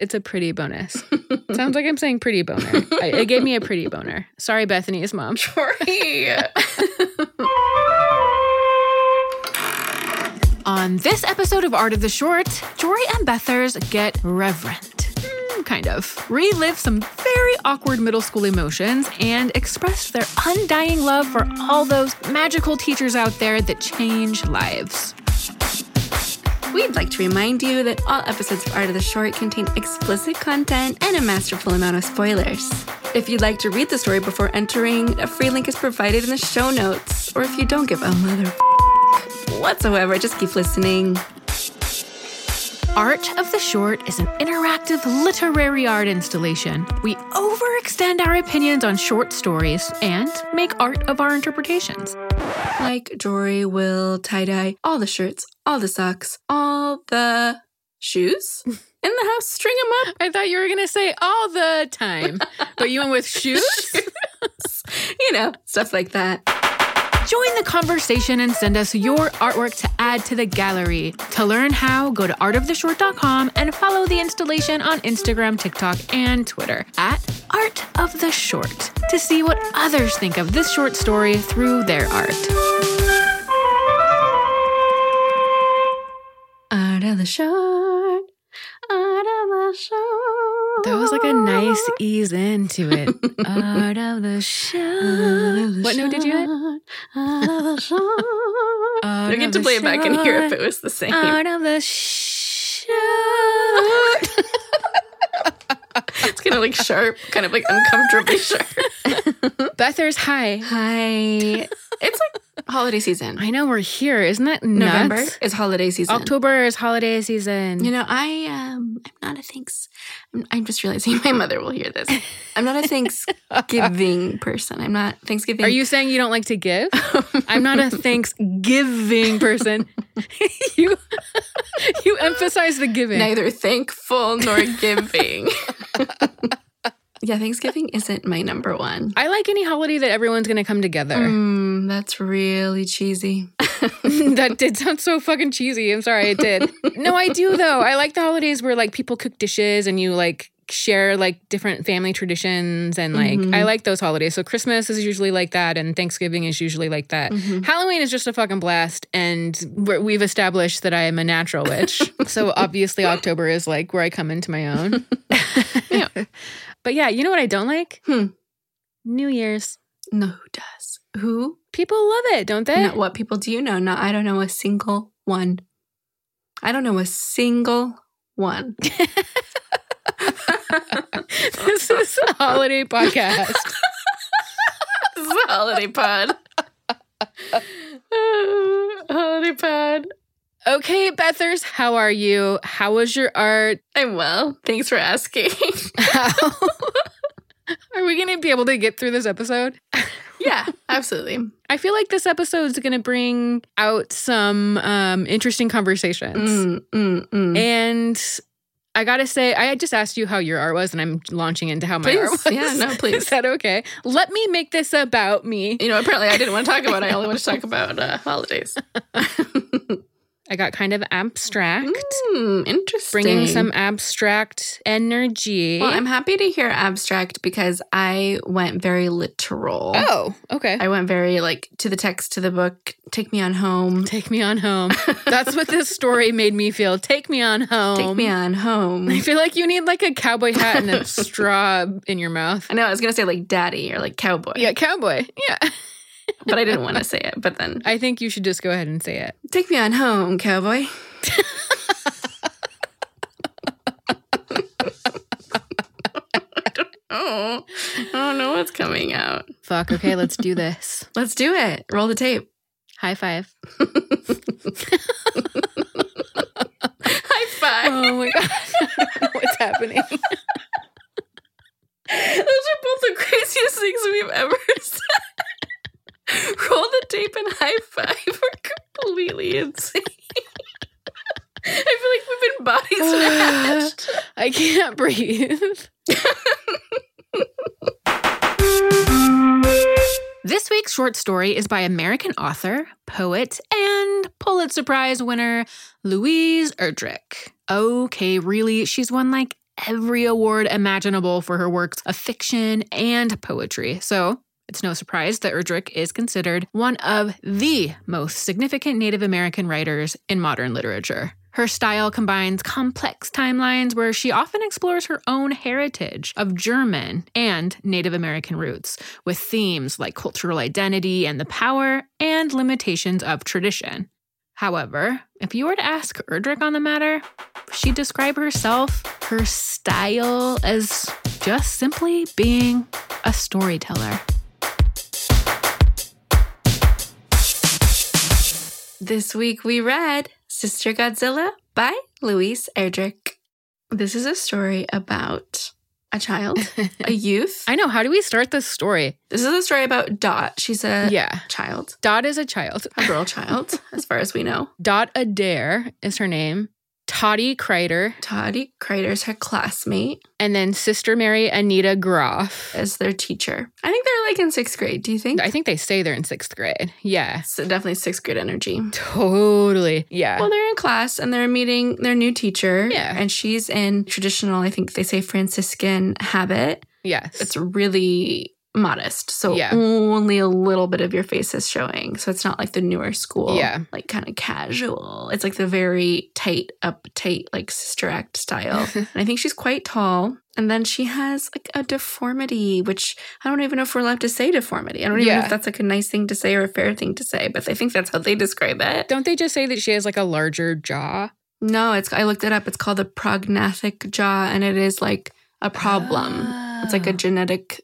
It's a pretty bonus. Sounds like I'm saying pretty boner. I, it gave me a pretty boner. Sorry, Bethany's mom. Jory. On this episode of Art of the Short, Jory and Bethers get reverent. Mm, kind of. Relive some very awkward middle school emotions and express their undying love for all those magical teachers out there that change lives. We'd like to remind you that all episodes of Art of the Short contain explicit content and a masterful amount of spoilers. If you'd like to read the story before entering, a free link is provided in the show notes. Or if you don't give a mother whatsoever, just keep listening. Art of the Short is an interactive literary art installation. We overextend our opinions on short stories and make art of our interpretations. Like Jory will tie dye all the shirts, all the socks, all the shoes in the house, string them up. I thought you were going to say all the time, but you went with shoes? you know, stuff like that. Join the conversation and send us your artwork to add to the gallery. To learn how, go to artoftheshort.com and follow the installation on Instagram, TikTok, and Twitter at Art of the Short to see what others think of this short story through their art. Art of the short. Art of the short. That was like a nice ease into it. Art of the Short. What note did you hit? Of the short. Art I get to play it back and hear if it was the same. Art of the. It's kind of like sharp, kind of like uncomfortably sharp. Bethers, hi. Hi. It's like holiday season. I know we're here. Isn't that nuts? November is holiday season. October is holiday season. You know, I um, I'm not a thanks. I'm, I'm just realizing my mother will hear this. I'm not a Thanksgiving person. I'm not Thanksgiving. Are you saying you don't like to give? I'm not a Thanksgiving person. you you emphasize the giving. neither thankful nor giving? Yeah, Thanksgiving isn't my number one. I like any holiday that everyone's going to come together. Mm, that's really cheesy. that did sound so fucking cheesy. I'm sorry, it did. no, I do though. I like the holidays where like people cook dishes and you like share like different family traditions and like Mhm. I like those holidays. So Christmas is usually like that and Thanksgiving is usually like that. Mhm. Halloween is just a fucking blast and we're, we've established that I am a natural witch. so obviously October is like where I come into my own. Yeah. But yeah, you know what I don't like? Hmm. New Year's. No, who does? Who? People love it, don't they? No, what people do you know? No, I don't know a single one. I don't know a single one. this is a holiday podcast. This is a holiday pod. holiday pod. Okay, Bethers, how are you? How was your art? I'm well. Thanks for asking. How are we going to be able to get through this episode? yeah, absolutely. I feel like this episode is going to bring out some um, interesting conversations. Mm, mm, mm. And I got to say, I just asked you how your art was, and I'm launching into how my art was. Yeah, no, please. Is that okay? Let me make this about me. You know, apparently I didn't want to talk about it. I only want to talk about uh, holidays. I got kind of abstract, Mm, interesting. bringing some abstract energy. Well, I'm happy to hear abstract because I went very literal. oh, okay. I went very like to the text, to the book, take me on home. Take me on home. That's what this story made me feel. Take me on home. Take me on home. I feel like you need like a cowboy hat and a straw in your mouth. I know I was gonna say like daddy or like cowboy. Yeah, cowboy. Yeah. But I didn't want to say it. But then I think you should just go ahead and say it. take me on home, cowboy. Oh, I don't know what's coming out. Fuck. Okay, let's do this. Let's do it. Roll the tape. High five. High five. Oh my god. I don't know what's happening. Those are both the craziest things we've ever said. Roll the tape and high five are completely insane. I feel like we've been body snatched. I can't breathe. This week's short story is by American author, poet, and Pulitzer Prize winner Louise Erdrich. Okay, really, she's won like every award imaginable for her works of fiction and poetry. So it's no surprise that Erdrich is considered one of the most significant Native American writers in modern literature. Her style combines complex timelines where she often explores her own heritage of German and Native American roots, with themes like cultural identity and the power and limitations of tradition. However, if you were to ask Erdrich on the matter, she'd describe herself, her style, as just simply being a storyteller. This week we read Sister Godzilla by Louise Erdrich. This is a story about a child, a youth. I know. How do we start this story? This is a story about Dot. She's a Yeah. child, Dot is a child. a girl child, as far as we know. Dot Adare is her name. Toddy Kreider. Toddy Kreider's her classmate And then Sister Mary Anita Groff. as their teacher. I think they're like in sixth grade. Do you think? I think they say they're in sixth grade. Yeah. So definitely sixth grade energy. Totally. Yeah. Well, they're in class and they're meeting their new teacher. Yeah. And she's in traditional, I think they say Franciscan habit. yes. It's really modest. So Yeah. only a little bit of your face is showing. So it's not like the newer school. Yeah. Like kind of casual. It's like the very tight, uptight, like sister act style. and I think she's quite tall. And then she has like a deformity, which I don't even know if we're allowed to say deformity. I don't even know if that's like a nice thing to say or a fair thing to say, but I think that's how they describe it. Don't they just say that she has like a larger jaw? No, it's I looked it up. It's called a prognathic jaw, and it is like a problem. It's like a ah. genetic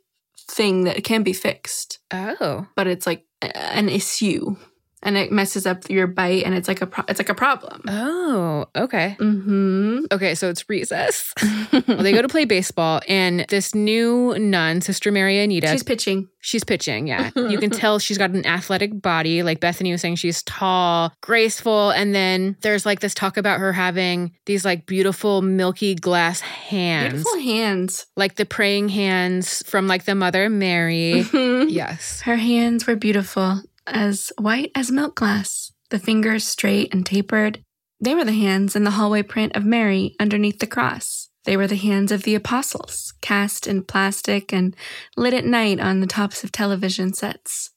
thing that can be fixed, Oh. but it's like an issue, and it messes up your bite, and it's like a pro- it's like a problem. Oh, okay. Mm-hmm. Okay, so it's recess. well, they go to play baseball, and this new nun, Sister Mary Anita, She's pitching. She's pitching, yeah. You can tell she's got an athletic body. Like Bethany was saying, she's tall, graceful. And then there's like this talk about her having these like beautiful, milky glass hands, Beautiful hands. like the praying hands from like the Mother Mary. yes. Her hands were beautiful, as white as milk glass, the fingers straight and tapered. They were the hands in the hallway print of Mary underneath the cross. They were the hands of the apostles, cast in plastic and lit at night on the tops of television sets.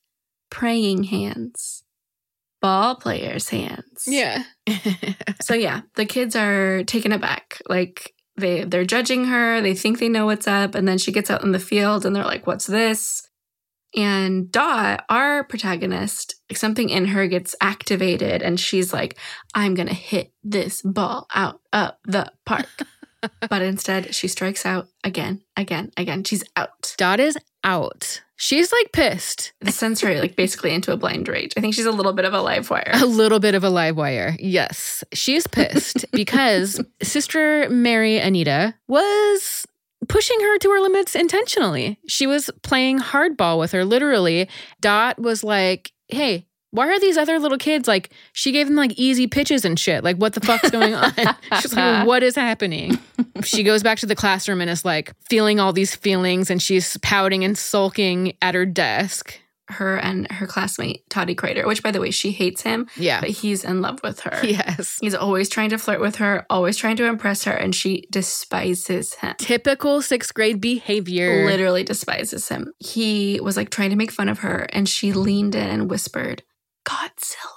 Praying hands. Ball players' hands. Yeah. So yeah, the kids are taken aback. Like they they're judging her, they think they know what's up, and then she gets out in the field and they're like, "What's this?" And Dot, our protagonist, like something in her gets activated and she's like, "I'm going to hit this ball out of the park." but instead, she strikes out again, again, again. She's out. Dot is out. She's like pissed. Sends her like basically into a blind rage. I think she's a little bit of a live wire. A little bit of a live wire. Yes. She's pissed because Sister Mary Anita was pushing her to her limits intentionally. She was playing hardball with her, literally. Dot was like, hey, why are these other little kids like, she gave them like easy pitches and shit. Like, what the fuck's going on? She's like, what is happening? she goes back to the classroom and is like feeling all these feelings and she's pouting and sulking at her desk. Her and her classmate, Toddy Kreider, which by the way, she hates him, Yeah. but he's in love with her. Yes. He's always trying to flirt with her, always trying to impress her, and she despises him. Typical sixth grade behavior. Literally despises him. He was like trying to make fun of her, and she leaned in and whispered, Godzilla,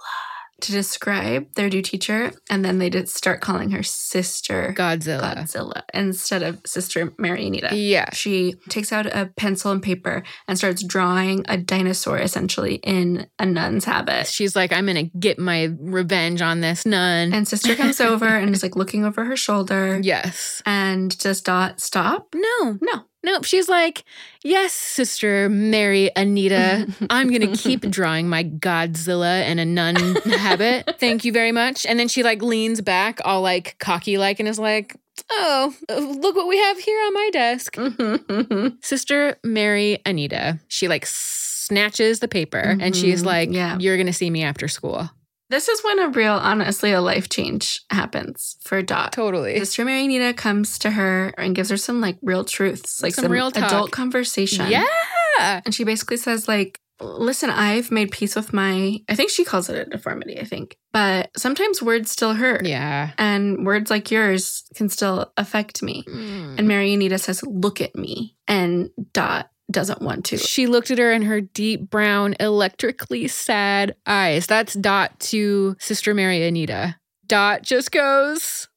to describe their new teacher. And then they did start calling her Sister Godzilla. Godzilla instead of Sister Mary Anita. Yeah. She takes out a pencil and paper and starts drawing a dinosaur essentially in a nun's habit. She's like, I'm going to get my revenge on this nun. And sister comes over and is like looking over her shoulder. yes. And does Dot stop? No, No. Nope. She's like, Yes, Sister Mary Anita, I'm going to keep drawing my Godzilla in a nun habit. Thank you very much. And then she like leans back, all like cocky like, and is like, Oh, look what we have here on my desk. Sister Mary Anita, she like snatches the paper and she's Mhm. like, Yeah. You're going to see me after school. This is when a real, honestly, a life change happens for Dot. Totally. Sister Mary Anita comes to her and gives her some like real truths, like Some some, real talk. adult conversation. Yeah. And she basically says, like, Listen, I've made peace with my, I think she calls it a deformity, I think. But sometimes words still hurt. Yeah. And words like yours can still affect me. Hmm. And Mary Anita says, look at me. And Dot doesn't want to. She looked at her in her deep brown, electrically sad eyes. That's Dot to Sister Mary Anita. Dot just goes,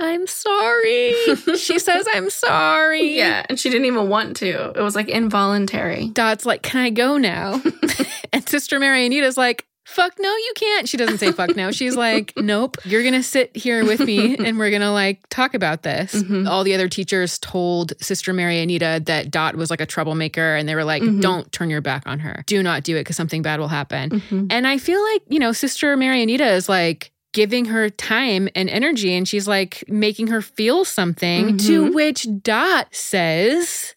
I'm sorry. she says, I'm sorry. Yeah. And she didn't even want to. It was like involuntary. Dot's like, Can I go now? and Sister Mary Anita's like, Fuck no, you can't. She doesn't say fuck no. She's like, Nope, you're gonna sit here with me and we're gonna like talk about this. Mhm. All the other teachers told Sister Mary Anita that Dot was like a troublemaker and they were like, Mhm. Don't turn your back on her. Do not do it because something bad will happen. Mhm. And I feel like, you know, Sister Mary Anita is like giving her time and energy and she's like making her feel something. To Mhm. which Dot says,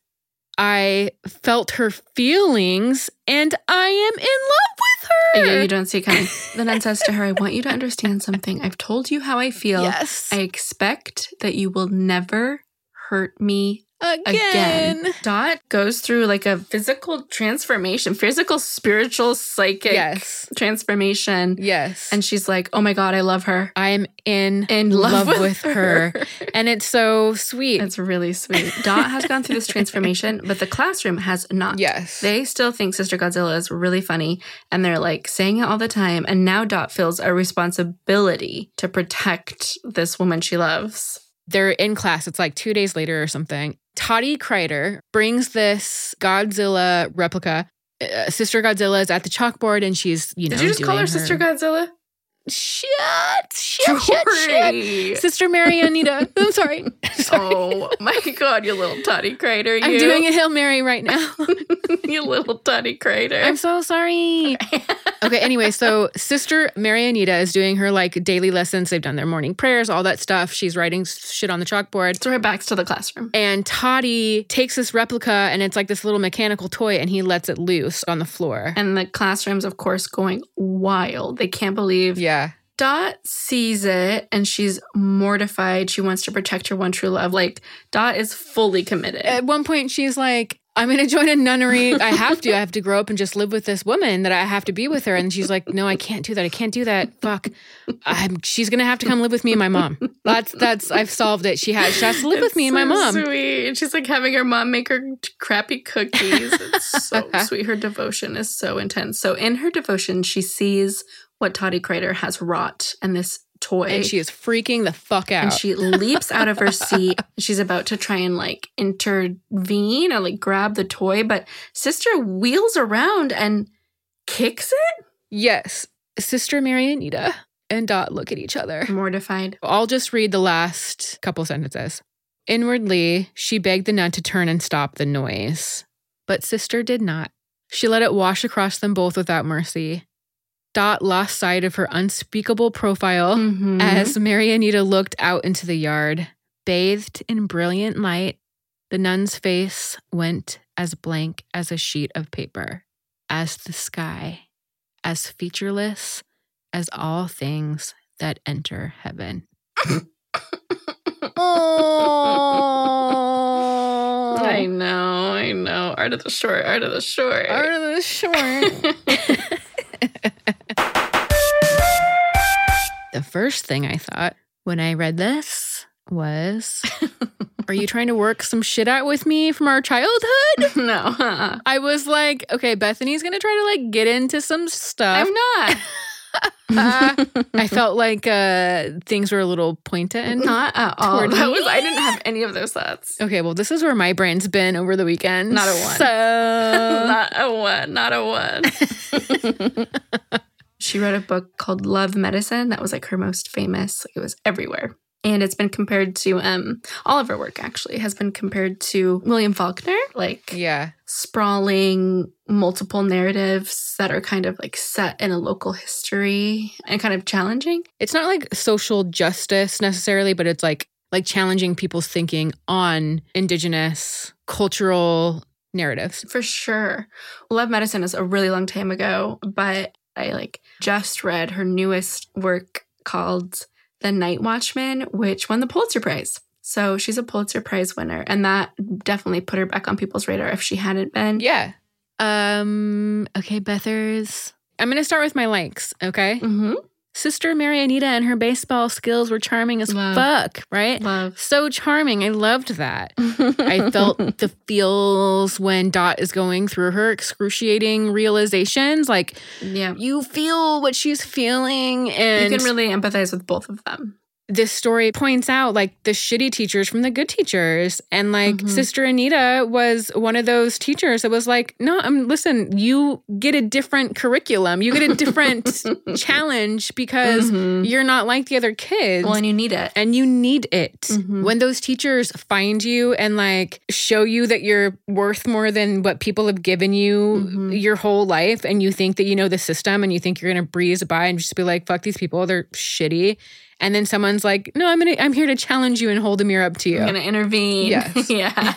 I felt her feelings and I am in love with her. Yeah, you don't see it coming. the nun says to her, I want you to understand something. I've told you how I feel. Yes. I expect that you will never hurt me again. again. Dot goes through like a physical transformation, physical, spiritual, psychic Yes. transformation. Yes. And she's like, oh my God, I love her. I'm in, In love, with, her. And it's so sweet. It's really sweet. Dot has gone through this transformation, but the classroom has not. yes. They still think Sister Godzilla is really funny and they're like saying it all the time. And now Dot feels a responsibility to protect this woman she loves. they're in class. It's like two days later or something. Toddy Kreider brings this Godzilla replica. Uh, Sister Godzilla is at the chalkboard and she's, you know, Did you just call doing her Sister Godzilla? Shit, shit, shit, shit. Sister Mary Anita. I'm sorry. Sorry. Oh my god, you little tutty crater. You. I'm doing a Hail Mary right now. you little tutty crater. I'm so sorry. Okay, anyway, so Sister Mary Anita is doing her like daily lessons. They've done their morning prayers, all that stuff. She's writing shit on the chalkboard. so we're back to the classroom. And Toddy takes this replica and it's like this little mechanical toy and he lets it loose on the floor. And the classroom's, of course, going wild. They can't believe. yeah. Dot sees it and she's mortified. She wants to protect her one true love. Like, Dot is fully committed. At one point, she's like, I'm going to join a nunnery. I have to. I have to grow up and just live with this woman that I have to be with her. And she's like, No, I can't do that. I can't do that. Fuck. I'm, she's going to have to come live with me and my mom. That's, that's, I've solved it. She has, she has to live with It's me and my so mom. Sweet. And she's like having her mom make her crappy cookies. It's so sweet. Her devotion is so intense. So in her devotion, she sees what Toddy Crater has wrought and this toy. And she is freaking the fuck out. and she leaps out of her seat. She's about to try and like intervene or like grab the toy, but sister wheels around and kicks it. yes. Sister Mary Anita and Dot look at each other. Mortified. I'll just read the last couple sentences. Inwardly, she begged the nun to turn and stop the noise. But Sister did not. She let it wash across them both without mercy. Dot lost sight of her unspeakable profile Mhm. as Mary Anita looked out into the yard. Bathed in brilliant light, the nun's face went as blank as a sheet of paper, as the sky, as featureless as all things that enter heaven. oh, I know, I know. Art of the short, art of the short. Art of the short. first thing I thought when I read this was Are you trying to work some shit out with me from our childhood? no, uh-uh. I was like, okay, Bethany's gonna try to like get into some stuff. I'm not. Uh, I felt like uh things were a little pointed. not at all. That was I didn't have any of those thoughts. Okay, well, this is where my brain's been over the weekend. Not a one. So not a one. Not a one. She wrote a book called Love Medicine. That was like her most famous. Like it was everywhere. And it's been compared to um all of her work actually has been compared to William Faulkner, like yeah. sprawling multiple narratives that are kind of like set in a local history and kind of challenging. it's not like social justice necessarily, but it's like like challenging people's thinking on indigenous cultural narratives. For sure. Love Medicine is a really long time ago, but I like just read her newest work called The Night Watchman, which won the Pulitzer Prize. So she's a Pulitzer Prize winner, and that definitely put her back on people's radar if she hadn't been. Yeah. Um, okay, Bethers. I'm going to start with my likes, okay? Mm-hmm. Sister Mary Anita and her baseball skills were charming as Love. fuck, right? Love. So charming. I loved that. I felt the feels when Dot is going through her excruciating realizations. Like yeah. you feel what she's feeling, and You can really empathize with both of them. This story points out like the shitty teachers from the good teachers, and like Mhm. Sister Anita was one of those teachers that was like, "No, um, listen, you get a different curriculum, you get a different challenge because Mhm. you're not like the other kids." Well, and you need it. and you need it. Mhm. When those teachers find you and like show you that you're worth more than what people have given you Mhm. your whole life, and you think that you know the system and you think you're gonna breeze by and just be like, fuck these people, they're shitty. And then someone's like, no, I'm gonna I'm here to challenge you and hold a mirror up to you. I'm gonna intervene. Yes. yeah.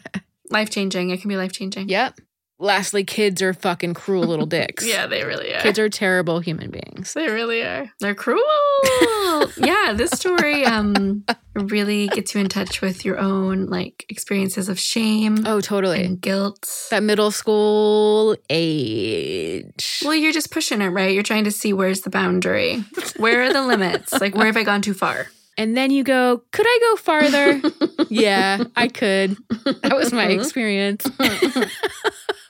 life changing. It can be life changing. yep. Lastly, kids are fucking cruel little dicks. Yeah, they really are. Kids are terrible human beings. They really are. They're cruel. yeah, this story um really gets you in touch with your own like experiences of shame Oh, totally. and guilt. That middle school age. Well, you're just pushing it, right? You're trying to see where's the boundary. Where are the limits? Like where have I gone too far? And then you go, could I go farther? yeah, I could. That was my experience.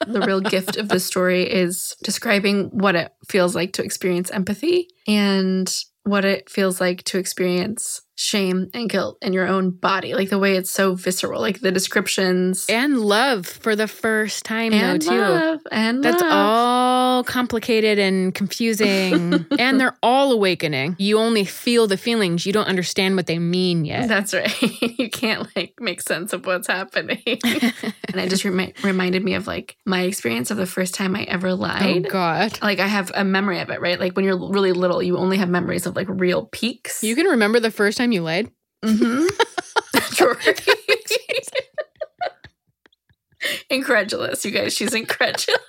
The real gift of this story is describing what it feels like to experience empathy and what it feels like to experience shame and guilt in your own body. Like the way it's so visceral, like the descriptions And love for the first time, and though, too. and That's love. all complicated and confusing. and they're all awakening. You only feel the feelings, you don't understand what they mean yet. That's right. you can't like make sense of what's happening. and it just remi- reminded me of like my experience of the first time I ever lied. oh, lied. God. like I have a memory of it, right? Like when you're really little, you only have memories of like real peaks. You can remember the first time you lied? Mhm. Sure. incredulous, you guys. She's incredulous.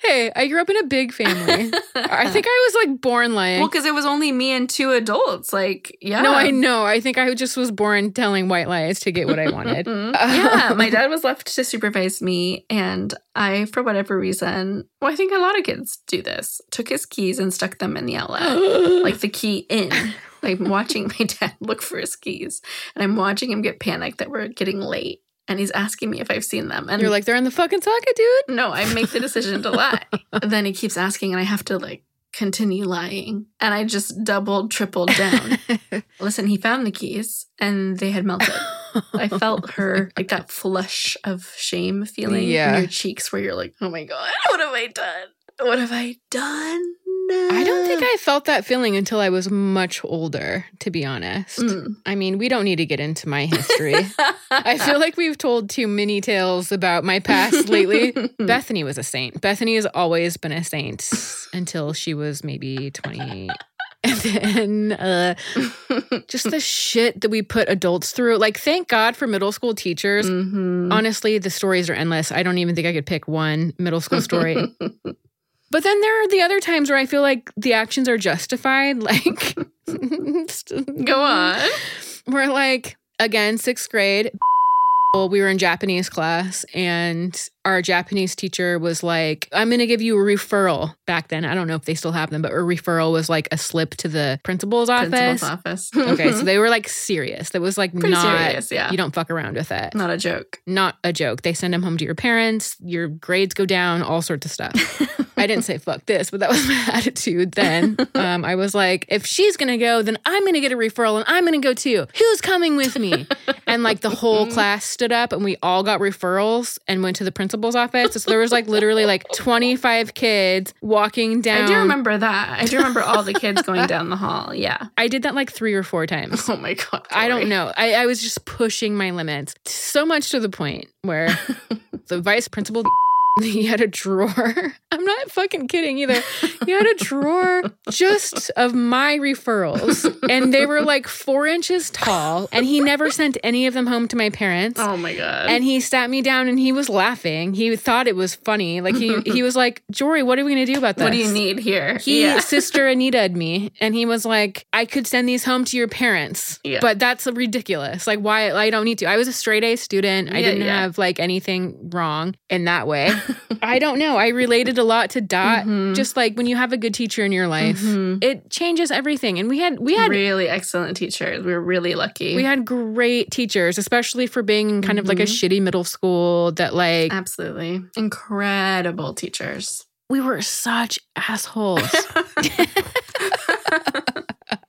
Hey, I grew up in a big family. I think I was like born lying. well, because it was only me and two adults. Like, yeah. No, I know. I think I just was born telling white lies to get what I wanted. Mhm. yeah, my dad was left to supervise me, and I, for whatever reason, well, I think a lot of kids do this, took his keys and stuck them in the outlet, like the key in. I'm watching my dad look for his keys, and I'm watching him get panicked that we're getting late, and he's asking me if I've seen them, and You're like, they're in the fucking socket, dude. no, I make the decision to lie. then he keeps asking, and I have to like continue lying, and I just doubled, tripled down. Listen, he found the keys, and they had melted. I felt oh her like that flush of shame feeling Yeah. in your cheeks where you're like, oh my God, what have I done? What have I done? I don't think I felt that feeling until I was much older, to be honest. Mm. I mean, we don't need to get into my history. I feel like we've told too many tales about my past lately. Bethany was a saint. Bethany has always been a saint until she was maybe 20. And then uh, just the shit that we put adults through. Like, thank God for middle school teachers. Mhm. Honestly, the stories are endless. I don't even think I could pick one middle school story. But then there are the other times where I feel like the actions are justified. Like, Go on. We're like, again, sixth grade. Well, we were in Japanese class, and our Japanese teacher was like, I'm going to give you a referral. Back then, I don't know if they still have them, but a referral was like a slip to the principal's office. Principal's office. okay, so they were like serious. That was like Pretty not, serious, yeah. you don't fuck around with it. Not a joke. Not a joke. They send them home to your parents, your grades go down, all sorts of stuff. I didn't say fuck this, but that was my attitude then. Um, I was like, if she's gonna go, then I'm gonna get a referral and I'm gonna go too. Who's coming with me? and like the whole class stood up and we all got referrals and went to the principal's office. So there was like literally like 25 kids walking down. I do remember that. I do remember all the kids going down the hall. Yeah. I did that like three or four times. Oh my God. I don't know. I, I was just pushing my limits so much to the point where the vice principal he had a drawer. I'm not fucking kidding either. He had a drawer just of my referrals, and they were like four inches tall. And he never sent any of them home to my parents. Oh my God. And he sat me down and he was laughing. He thought it was funny. Like he he was like, Jory, what are we gonna do about this? what do you need here? He yeah. sister Anita'd me, and he was like, "I could send these home to your parents, Yeah. but that's ridiculous. Like, why? I don't need to. I was a straight A student. I Yeah, didn't have like anything wrong in that way. I don't know. I related a lot to Dot. Mhm. Just like when you have a good teacher in your life, Mhm. it changes everything. And we had we had really excellent teachers. We were really lucky. we had great teachers, especially for being in kind of like a Mhm. shitty middle school that like absolutely incredible teachers. we were such assholes.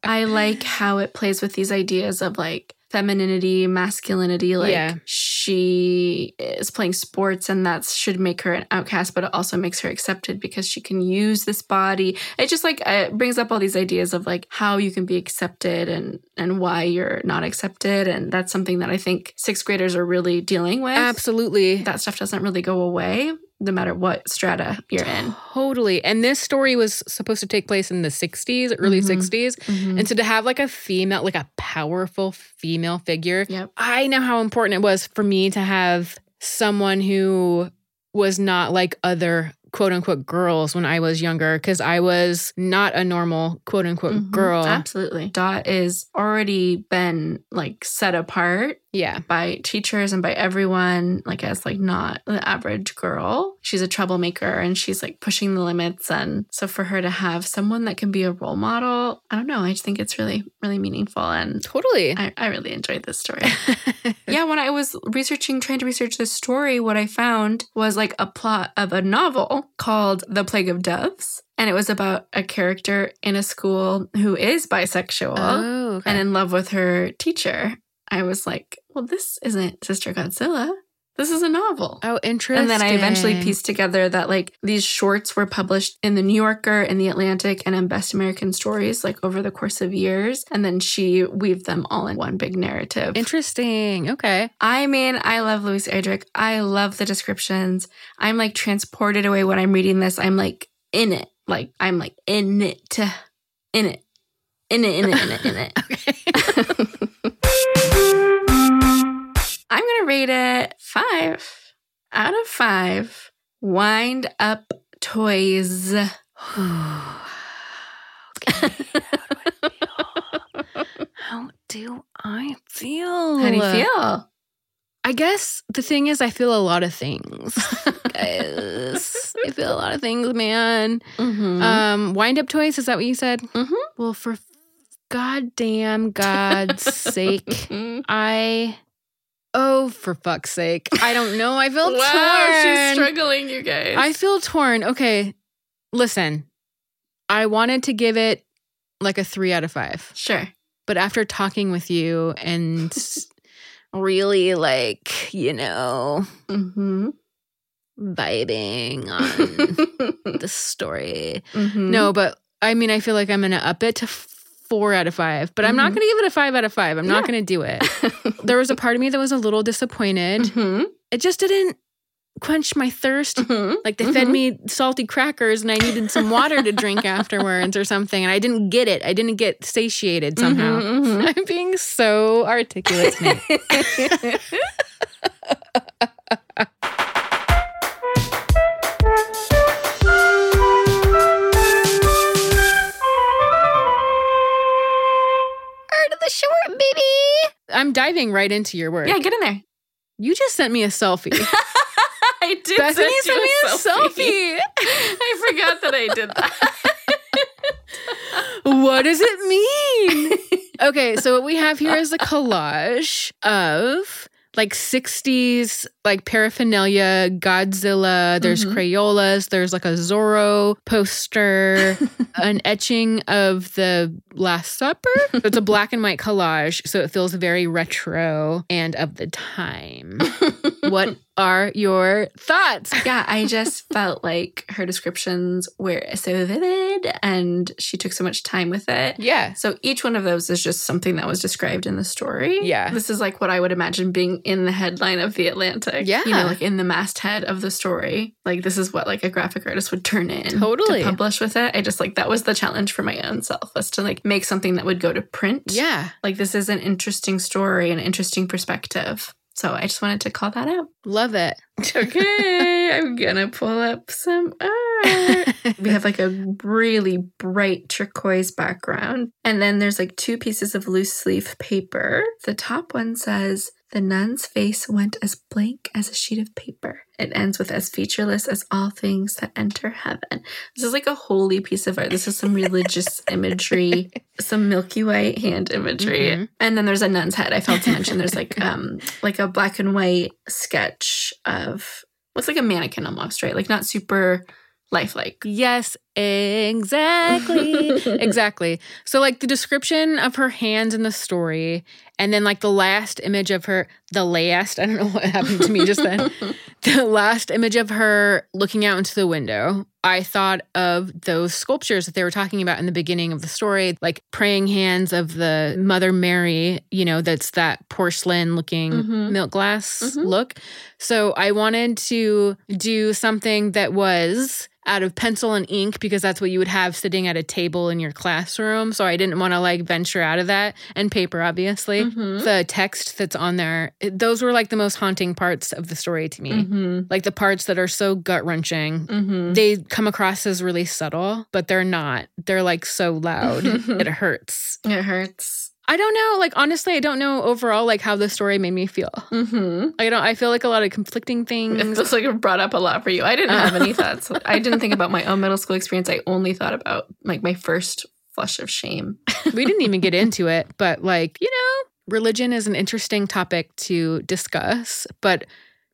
I like how it plays with these ideas of like femininity, masculinity. Like Yeah. she is playing sports and that should make her an outcast, but it also makes her accepted because she can use this body. It just like it brings up all these ideas of like how you can be accepted and and why you're not accepted. And that's something that I think sixth graders are really dealing with. Absolutely. That stuff doesn't really go away no matter what strata you're in. Totally. And this story was supposed to take place in the 60s, early Mhm. 60s. And so to have like a female, like a powerful female figure, Yep. I know how important it was for me to have someone who was not like other quote unquote girls when I was younger because I was not a normal quote unquote Mhm. girl. Absolutely. Dot is already been like set apart Yeah. by teachers and by everyone, like as like not the average girl. She's a troublemaker and she's like pushing the limits. And so for her to have someone that can be a role model, I don't know. I just think it's really, really meaningful. And Totally. I, I really enjoyed this story. yeah, when I was researching, trying to research this story, what I found was like a plot of a novel called The Plague of Doves. And it was about a character in a school who is bisexual oh, okay. and in love with her teacher. I was like, well, this isn't Sister Godzilla. This is a novel. oh, interesting. And then I eventually pieced together that like these shorts were published in the New Yorker and the Atlantic and in Best American Stories like over the course of years. And then she weaved them all in one big narrative. Interesting. Okay. I mean, I love Louise Erdrich. I love the descriptions. I'm like transported away when I'm reading this. I'm like in it. Like I'm like in it. In it. In it, in it, in it, in it. Okay. I'm gonna rate it five out of five. Wind up toys. How do I feel? How do you feel? I guess the thing is, I feel a lot of things. Guys, I feel a lot of things, man. Mhm. Um, wind up toys. Is that what you said? Mhm. Well, for goddamn God's sake. I. Oh, for fuck's sake! I don't know. I feel Wow, she's struggling, you guys. I feel torn. Okay, listen. I wanted to give it like a three out of five, sure. but after talking with you and really like you know Mm-hmm. vibing on the story. Mhm. No, but I mean, I feel like I'm gonna up it to four out of five, but I'm not Mhm. gonna give it a five out of five. I'm not gonna do it. there was a part of me that was a little disappointed. Mhm. It just didn't quench my thirst. Mhm. Like they fed Mhm. me salty crackers and I needed some water to drink afterwards or something. And I didn't get it. I didn't get satiated somehow. Mhm, mhm. I'm being so articulate I'm diving right into your work. yeah, get in there. You just sent me a selfie. I did. Bethany send sent me a selfie. I forgot that I did that. what does it mean? okay, so what we have here is a collage of like 60s like paraphernalia, Godzilla, there's Mhm. Crayolas, there's like a Zorro poster, an etching of the Last Supper. So it's a black and white collage, so it feels very retro and of the time. what are your thoughts? yeah, I just felt like her descriptions were so vivid and she took so much time with it. Yeah. So each one of those is just something that was described in the story. Yeah. This is like what I would imagine being in the headline of the Atlantic. Yeah. You know, like in the masthead of the story. Like this is what like a graphic artist would turn in Totally. to publish with it. I just like that was the challenge for my own self was to like make something that would go to print. Yeah. Like this is an interesting story, an interesting perspective. So I just wanted to call that out. Love it. Okay, I'm gonna pull up some art. we have like a really bright turquoise background. And then there's like two pieces of loose leaf paper. The top one says, The nun's face went as blank as a sheet of paper. It ends with as featureless as all things that enter heaven. This is like a holy piece of art. This is some religious imagery, some milky white hand imagery. Mhm. And then there's a nun's head. I failed to mention there's like um like a black and white sketch of looks like a mannequin almost, right? Like not super lifelike. Yes, exactly. exactly. So, like the description of her hands in the story, and then like the last image of her, the last, I don't know what happened to me just then, the last image of her looking out into the window. I thought of those sculptures that they were talking about in the beginning of the story, like praying hands of the Mother Mary, you know, that's that porcelain looking Mhm. milk glass Mhm. look. So I wanted to do something that was out of pencil and ink because that's what you would have sitting at a table in your classroom. So I didn't want to like venture out of that and paper, obviously. Mhm. The text that's on there, it- those were like the most haunting parts of the story to me. Mm-hmm. Like the parts that are so gut wrenching. Mm-hmm. They come across as really subtle, but they're not. They're like so loud. it hurts. It hurts. I don't know. Like honestly, I don't know overall like how the story made me feel. Mm-hmm. I don't. I feel like a lot of conflicting things. It feels like brought up a lot for you. I didn't have any thoughts. I didn't think about my own middle school experience. I only thought about like my first flush of shame. we didn't even get into it, but like, you know, religion is an interesting topic to discuss. But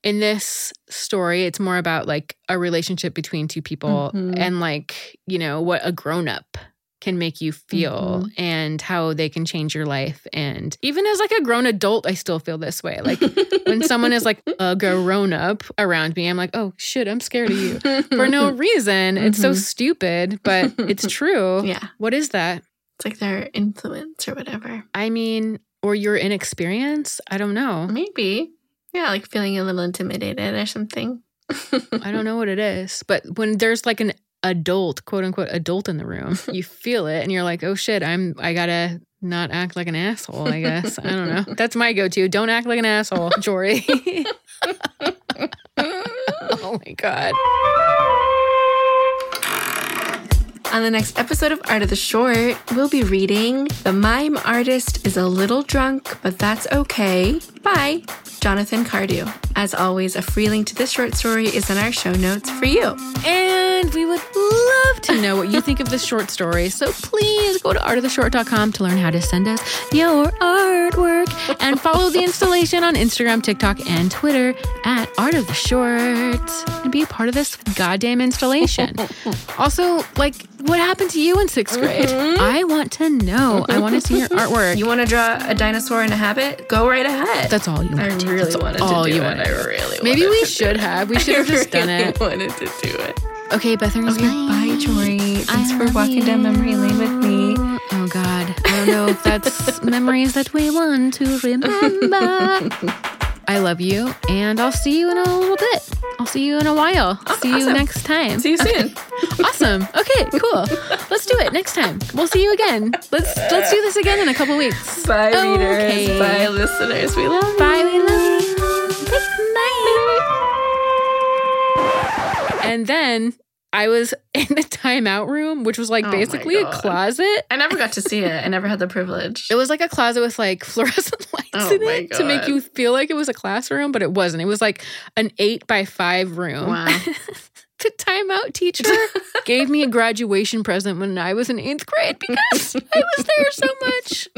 in this story, it's more about like a relationship between two people Mhm. and like, you know, what a grown up can make you feel and how they can change your life. And even as like a grown adult, I still feel this way. Like when someone is like a grown up around me, I'm like, oh shit, I'm scared of you for no reason. It's so Mhm. stupid, but it's true. yeah, What is that? it's like their influence or whatever. I mean, or your inexperience? I don't know. Maybe. Yeah, like feeling a little intimidated or something. I don't know what it is. But when there's like an adult, quote unquote, adult in the room, you feel it and you're like, oh shit, I'm, I gotta not act like an asshole, I guess. I don't know. That's my go to. Don't act like an asshole, Jory. oh my God. On the next episode of Art of the Short, we'll be reading The Mime Artist is a Little Drunk, but That's Okay by Jonathan Cardew. As always, a free link to this short story is in our show notes for you. And we would love to know what you think of this short story. So please go to artoftheshort.com to learn how to send us your artwork and follow the installation on Instagram, TikTok, and Twitter at Art of the Short and be a part of this goddamn installation. also, like, what happened to you in sixth grade? Mm-hmm. I want to know. I want to see your artwork. You want to draw a dinosaur in a habit? Go right ahead. That's all you want I to do. really That's wanted all to do you it. wanted I to do. really Maybe we should do have. We should have just done really it. wanted to do it. Okay, Bethany's Okay, bye, Jory. Thanks I for walking down memory lane with me. Oh God, I don't know if that's memories that we want to remember. I love you, and I'll see you in a little bit. I'll see you in a while. Ah, see you next time. See you soon. awesome. Okay, cool. Let's do it next time. We'll see you again. Let's let's do this again in a couple weeks. Bye, Okay. readers. Bye, listeners. We love you. Bye. We love you. Bye. And then I was in the timeout room, which was like Oh basically a closet. I never got to see it. I never had the privilege. It was like a closet with like fluorescent lights Oh in it to make you feel like it was a classroom, but it wasn't. It was like an eight by five room. Wow. the timeout teacher gave me a graduation present when I was in eighth grade because I was there so much.